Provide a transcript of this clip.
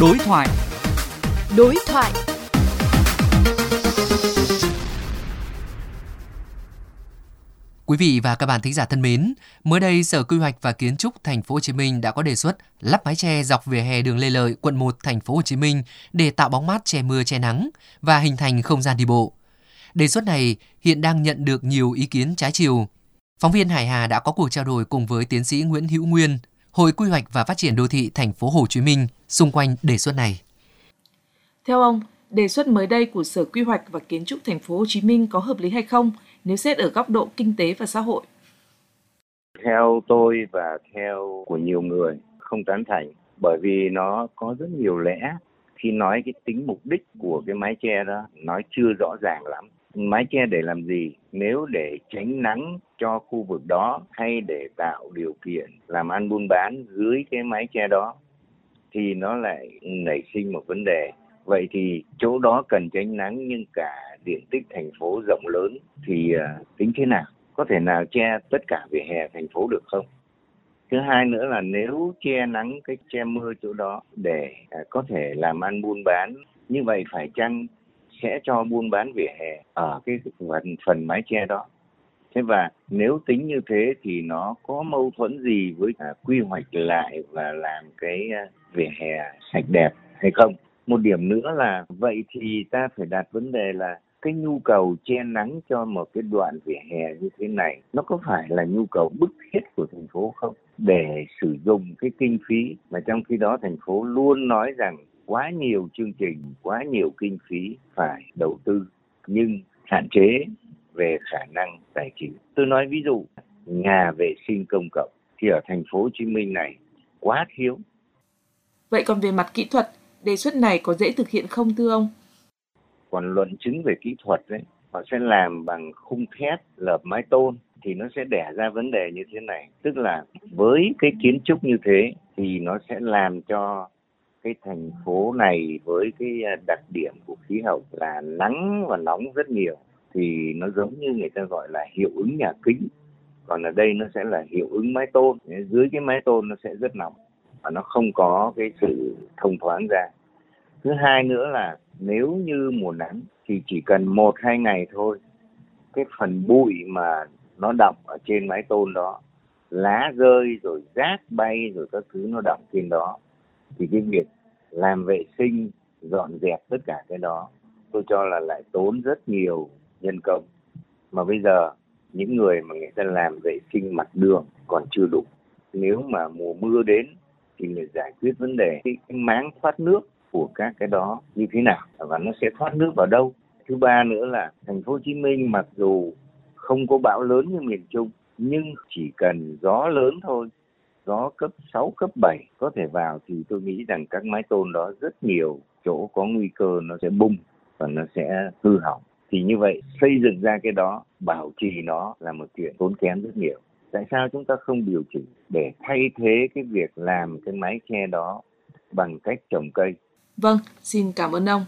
Đối thoại. Đối thoại. Quý vị và các bạn thính giả thân mến, mới đây Sở Quy hoạch và Kiến trúc Thành phố Hồ Chí Minh đã có đề xuất lắp mái che dọc vỉa hè đường Lê Lợi, quận 1, Thành phố Hồ Chí Minh để tạo bóng mát che mưa che nắng và hình thành không gian đi bộ. Đề xuất này hiện đang nhận được nhiều ý kiến trái chiều. Phóng viên Hải Hà đã có cuộc trao đổi cùng với tiến sĩ Nguyễn Hữu Nguyên, Hội Quy hoạch và Phát triển đô thị Thành phố Hồ Chí Minh xung quanh đề xuất này. Theo ông, đề xuất mới đây của Sở Quy hoạch và Kiến trúc Thành phố Hồ Chí Minh có hợp lý hay không nếu xét ở góc độ kinh tế và xã hội? Theo tôi và theo của nhiều người không tán thành bởi vì nó có rất nhiều lẽ khi nói cái tính mục đích của cái mái che đó nói chưa rõ ràng lắm mái che để làm gì? Nếu để tránh nắng cho khu vực đó hay để tạo điều kiện làm ăn buôn bán dưới cái mái che đó thì nó lại nảy sinh một vấn đề. Vậy thì chỗ đó cần tránh nắng nhưng cả diện tích thành phố rộng lớn thì uh, tính thế nào? Có thể nào che tất cả vỉa hè thành phố được không? Thứ hai nữa là nếu che nắng cái che mưa chỗ đó để uh, có thể làm ăn buôn bán như vậy phải chăng sẽ cho buôn bán vỉa hè ở cái phần phần mái che đó. Thế và nếu tính như thế thì nó có mâu thuẫn gì với à, quy hoạch lại và làm cái à, vỉa hè sạch đẹp hay không? Một điểm nữa là vậy thì ta phải đặt vấn đề là cái nhu cầu che nắng cho một cái đoạn vỉa hè như thế này nó có phải là nhu cầu bức thiết của thành phố không? Để sử dụng cái kinh phí mà trong khi đó thành phố luôn nói rằng quá nhiều chương trình quá nhiều kinh phí phải đầu tư nhưng hạn chế về khả năng tài chính. Tôi nói ví dụ nhà vệ sinh công cộng thì ở thành phố Hồ Chí Minh này quá thiếu. Vậy còn về mặt kỹ thuật đề xuất này có dễ thực hiện không thưa ông? Còn luận chứng về kỹ thuật đấy họ sẽ làm bằng khung thép lợp mái tôn thì nó sẽ đẻ ra vấn đề như thế này. Tức là với cái kiến trúc như thế thì nó sẽ làm cho cái thành phố này với cái à, đặc điểm của khí hậu là nắng và nóng rất nhiều thì nó giống như người ta gọi là hiệu ứng nhà kính. Còn ở đây nó sẽ là hiệu ứng mái tôn, dưới cái mái tôn nó sẽ rất nóng và nó không có cái sự thông thoáng ra. Thứ hai nữa là nếu như mùa nắng thì chỉ cần một hai ngày thôi, cái phần bụi mà nó đọng ở trên mái tôn đó, lá rơi rồi rác bay rồi các thứ nó đọng trên đó thì cái việc làm vệ sinh dọn dẹp tất cả cái đó tôi cho là lại tốn rất nhiều nhân công. Mà bây giờ những người mà người ta làm vệ sinh mặt đường còn chưa đủ. Nếu mà mùa mưa đến thì người giải quyết vấn đề cái, cái máng thoát nước của các cái đó như thế nào? Và nó sẽ thoát nước vào đâu? Thứ ba nữa là thành phố Hồ Chí Minh mặc dù không có bão lớn như miền Trung nhưng chỉ cần gió lớn thôi gió cấp 6, cấp 7 có thể vào thì tôi nghĩ rằng các mái tôn đó rất nhiều chỗ có nguy cơ nó sẽ bung và nó sẽ hư hỏng. Thì như vậy xây dựng ra cái đó, bảo trì nó là một chuyện tốn kém rất nhiều. Tại sao chúng ta không điều chỉnh để thay thế cái việc làm cái mái che đó bằng cách trồng cây? Vâng, xin cảm ơn ông.